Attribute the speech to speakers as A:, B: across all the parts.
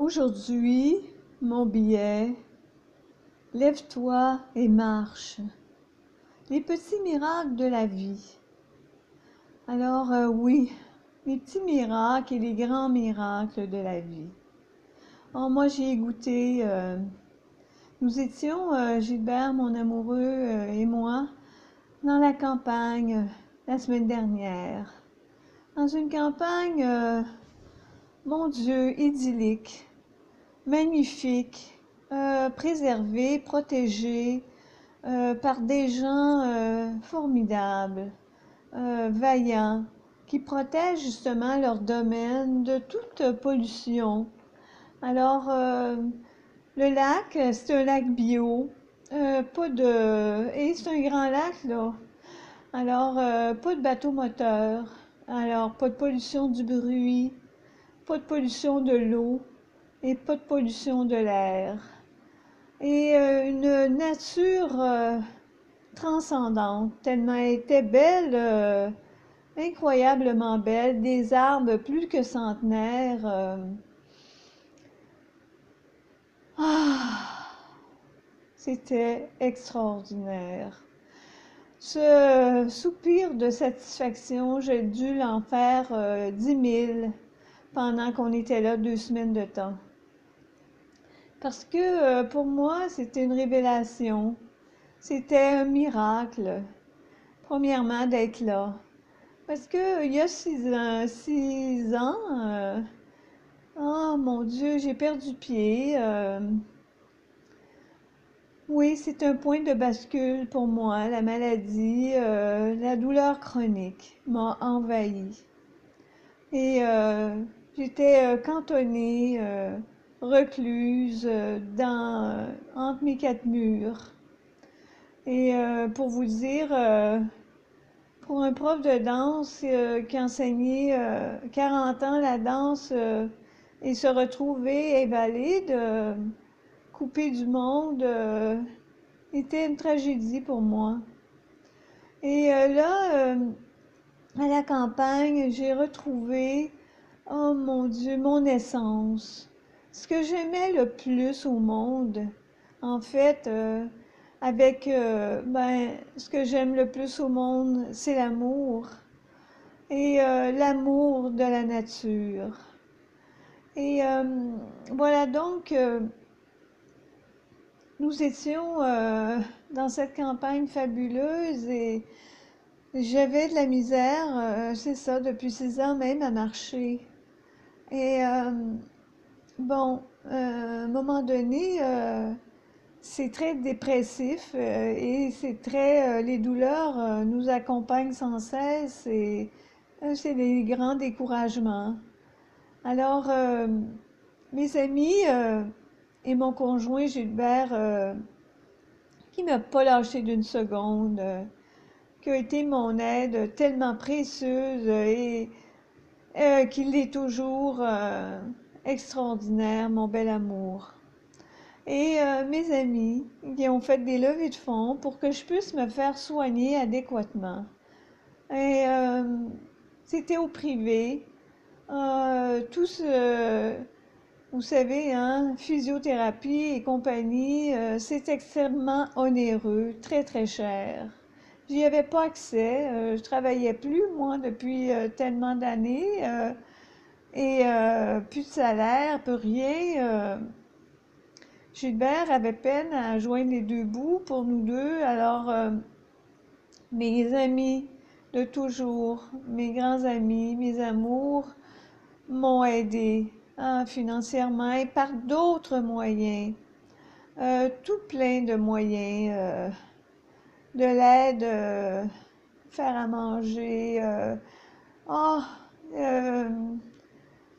A: Aujourd'hui, mon billet, lève-toi et marche. Les petits miracles de la vie. Alors euh, oui, les petits miracles et les grands miracles de la vie. Oh, moi, j'ai goûté. euh, nous étions, euh, Gilbert, mon amoureux, et moi, dans la campagne la semaine dernière. Dans une campagne, mon Dieu, idyllique, magnifique, euh, préservée, protégée euh, par des gens euh, formidables, vaillants, qui protègent justement leur domaine de toute pollution. Alors, le lac, c'est un lac bio, pas de... Et c'est un grand lac, là. Alors, pas de bateau moteur. Alors, pas de pollution du bruit, pas de pollution de l'eau et pas de pollution de l'air. Et euh, une nature euh, transcendante, tellement elle était belle, euh, incroyablement belle, des arbres plus que centenaires. Ah, c'était extraordinaire. Ce soupir de satisfaction, j'ai dû l'en faire dix mille pendant qu'on était là deux semaines de temps. Parce que euh, pour moi, c'était une révélation. C'était un miracle, premièrement, d'être là. Parce que il y a six ans, euh, oh mon Dieu, j'ai perdu pied. euh, oui, c'est un point de bascule pour moi. La maladie, euh, la douleur chronique m'a envahi. Et euh, j'étais euh, cantonnée, euh, recluse euh, dans, euh, entre mes quatre murs. Et euh, pour vous dire, pour un prof de danse qui enseignait euh, 40 ans la danse et se retrouver invalide, coupé du monde, était une tragédie pour moi. Et là, à la campagne, j'ai retrouvé, oh mon Dieu, mon essence. Ce que j'aimais le plus au monde, en fait, euh, avec, euh, ben, ce que j'aime le plus au monde, c'est l'amour. Et euh, l'amour de la nature. Et voilà donc, nous étions dans cette campagne fabuleuse et j'avais de la misère, c'est ça, depuis six ans même à marcher. Et bon, euh, à un moment donné, euh, c'est très dépressif euh, et c'est très, les douleurs nous accompagnent sans cesse et c'est des grands découragements. Alors, mes amis et mon conjoint Gilbert, qui m'a pas lâché d'une seconde, qui a été mon aide tellement précieuse et qui l'est toujours extraordinaire, mon bel amour. Et euh, mes amis qui ont fait des levées de fonds pour que je puisse me faire soigner adéquatement. Et euh, c'était au privé. Euh, tout ce, vous savez, hein, physiothérapie et compagnie, euh, c'est extrêmement onéreux, très très cher. J'y avais pas accès, je travaillais plus moi depuis tellement d'années et euh, plus de salaire, plus rien. euh. Gilbert avait peine à joindre les deux bouts pour nous deux, alors euh, mes amis de toujours, mes grands amis, mes amours m'ont aidé hein, financièrement et par d'autres moyens, tout plein de moyens, de l'aide, faire à manger. oh, euh,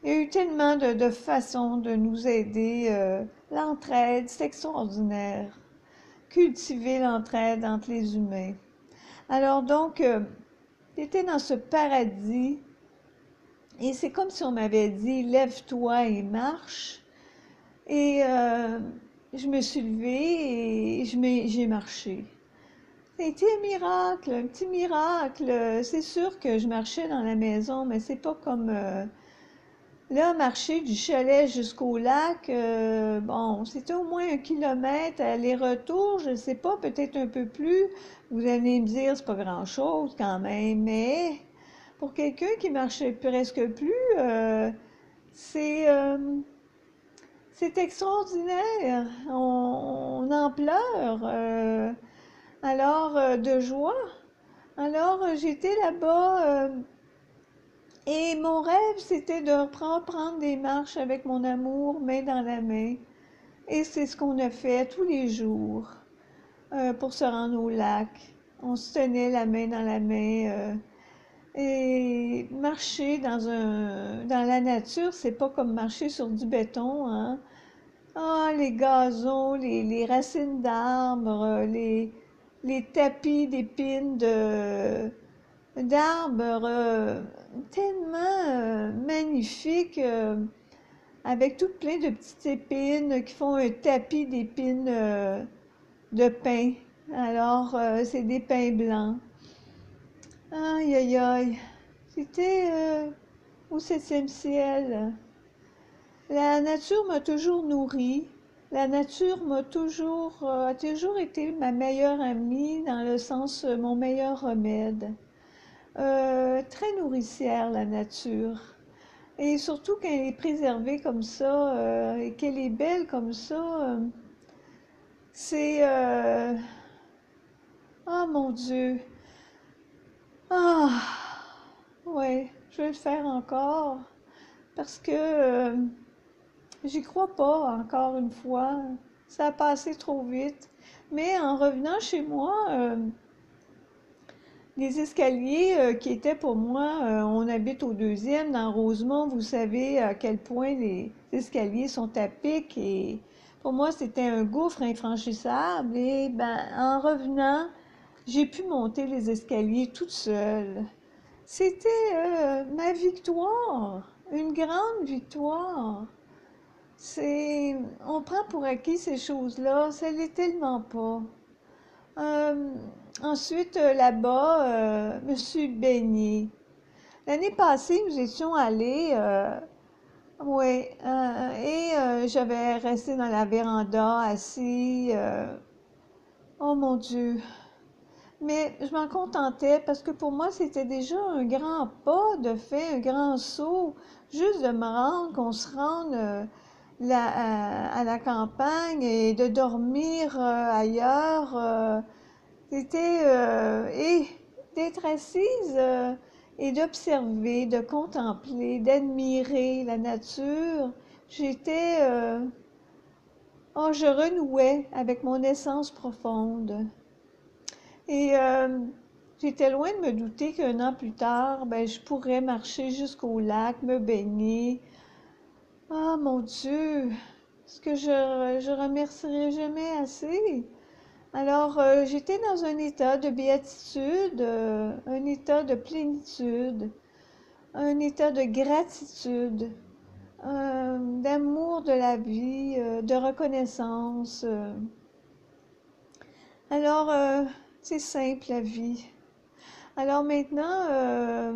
A: il y a eu tellement de, façons de nous aider. euh, l'entraide, c'est extraordinaire. Cultiver l'entraide entre les humains. Alors donc, euh, j'étais dans ce paradis et c'est comme si on m'avait dit, lève-toi et marche. Et euh, je me suis levée et j'ai marché. C'était un miracle, un petit miracle. C'est sûr que je marchais dans la maison, mais c'est pas comme... Là, marcher du chalet jusqu'au lac, euh, bon, c'était au moins un kilomètre aller-retour, je ne sais pas, peut-être un peu plus. Vous allez me dire, c'est pas grand-chose quand même, mais pour quelqu'un qui marchait presque plus, euh, c'est euh, c'est extraordinaire. On en pleure. alors, de joie. Alors, j'étais là-bas et mon rêve, c'était de reprendre prendre des marches avec mon amour, main dans la main. Et c'est ce qu'on a fait tous les jours euh, pour se rendre au lac. On se tenait la main dans la main. Euh, et marcher dans, la nature, c'est pas comme marcher sur du béton. Hein? Ah, les gazons, les, racines d'arbres, les, les tapis d'épines de, d'arbres euh, tellement euh, magnifiques, euh, avec tout plein de petites épines qui font un tapis d'épines de pain. Alors, c'est des pains blancs. Aïe, aïe, aïe. C'était au septième ciel. La nature m'a toujours nourri. La nature m'a toujours, a toujours été ma meilleure amie dans le sens mon meilleur remède. Euh, très nourricière, la nature. Et surtout quand elle est préservée comme ça euh, et qu'elle est belle comme ça, euh, c'est... Oh mon Dieu! Ah! Ouais, je vais le faire encore parce que j'y crois pas encore une fois. Ça a passé trop vite. Mais en revenant chez moi, les escaliers euh, qui étaient pour moi, euh, on habite au deuxième dans Rosemont, vous savez à quel point les escaliers sont à pic et pour moi c'était un gouffre infranchissable et ben en revenant, j'ai pu monter les escaliers toute seule. C'était euh, ma victoire, une grande victoire. C'est, on prend pour acquis ces choses-là, ça l'est tellement pas. Ensuite, euh, là-bas, euh, je me suis baignée. L'année passée, nous étions allés, euh, oui, et j'avais resté dans la véranda, assis. oh mon Dieu! Mais je m'en contentais parce que pour moi, c'était déjà un grand pas de fait, un grand saut, juste de me rendre, qu'on se rende à, la campagne et de dormir ailleurs c'était euh, et d'être assise euh, et d'observer, de contempler, d'admirer la nature. J'étais, oh, je renouais avec mon essence profonde. Et j'étais loin de me douter qu'un an plus tard, ben, je pourrais marcher jusqu'au lac, me baigner. Ah, mon Dieu, ce que je, je remercierai jamais assez. Alors, euh, j'étais dans un état de béatitude, euh, un état de plénitude, un état de gratitude, euh, d'amour de la vie, de reconnaissance. Alors, c'est simple la vie. Alors maintenant,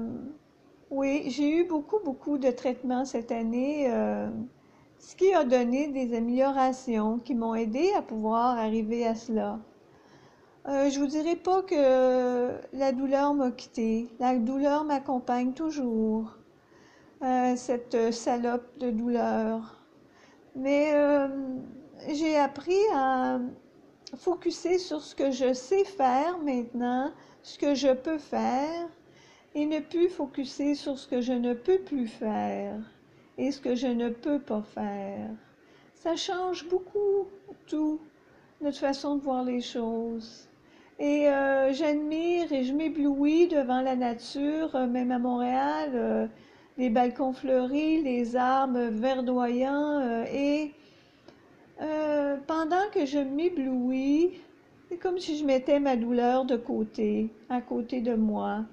A: oui, j'ai eu beaucoup, beaucoup de traitements cette année ce qui a donné des améliorations qui m'ont aidé à pouvoir arriver à cela. Euh, je vous dirai pas que la douleur m'a quitté. La douleur m'accompagne toujours. Euh, cette salope de douleur. Mais euh, j'ai appris à focuser sur ce que je sais faire maintenant, ce que je peux faire, et ne plus focuser sur ce que je ne peux plus faire et ce que je ne peux pas faire. Ça change beaucoup tout, notre façon de voir les choses. Et euh, j'admire et je m'éblouis devant la nature, euh, même à Montréal, euh, les balcons fleuris, les arbres verdoyants. et pendant que je m'éblouis, c'est comme si je mettais ma douleur de côté, à côté de moi.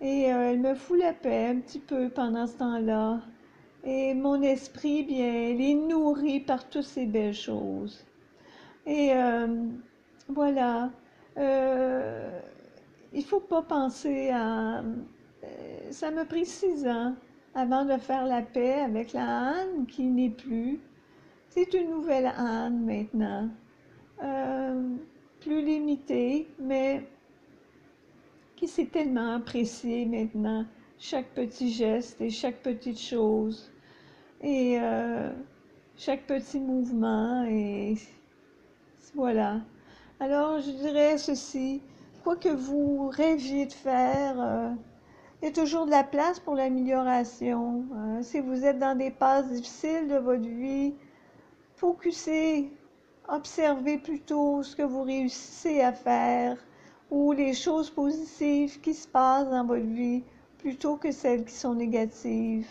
A: Et elle me fout la paix un petit peu pendant ce temps-là. Et mon esprit, bien, il est nourri par toutes ces belles choses. Et euh, voilà. Euh, il faut pas penser à... Euh, ça m'a pris six ans avant de faire la paix avec la Anne qui n'est plus. C'est une nouvelle Anne maintenant, plus limitée, mais qui s'est tellement appréciée maintenant, chaque petit geste et chaque petite chose, et euh, chaque petit mouvement, et voilà. Alors, je dirais ceci, quoi que vous rêviez de faire, il y a toujours de la place pour l'amélioration. Euh, si vous êtes dans des passes difficiles de votre vie, focussez, observez plutôt ce que vous réussissez à faire ou les choses positives qui se passent dans votre vie plutôt que celles qui sont négatives.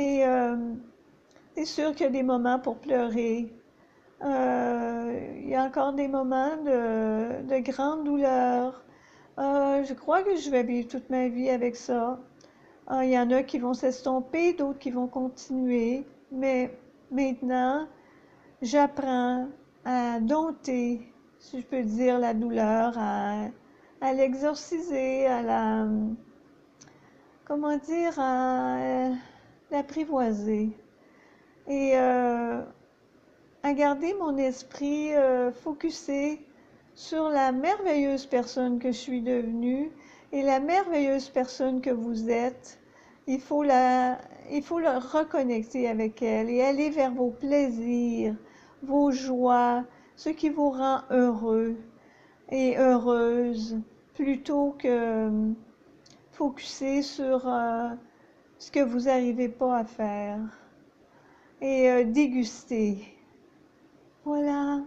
A: Et euh, c'est sûr qu'il y a des moments pour pleurer. Euh, il y a encore des moments de, de grande douleur. Euh, je crois que je vais vivre toute ma vie avec ça. Il y en a qui vont s'estomper, d'autres qui vont continuer. Mais maintenant, j'apprends à dompter, si je peux dire, la douleur, à, à l'exorciser, à la, comment dire, à l'apprivoiser. Et euh, à garder mon esprit euh, focusé sur la merveilleuse personne que je suis devenue et la merveilleuse personne que vous êtes. Il faut la, il reconnecter avec elle et aller vers vos plaisirs, vos joies, ce qui vous rend heureux et heureuse, plutôt que focuser sur euh, ce que vous n'arrivez pas à faire et euh, déguster. Voilà.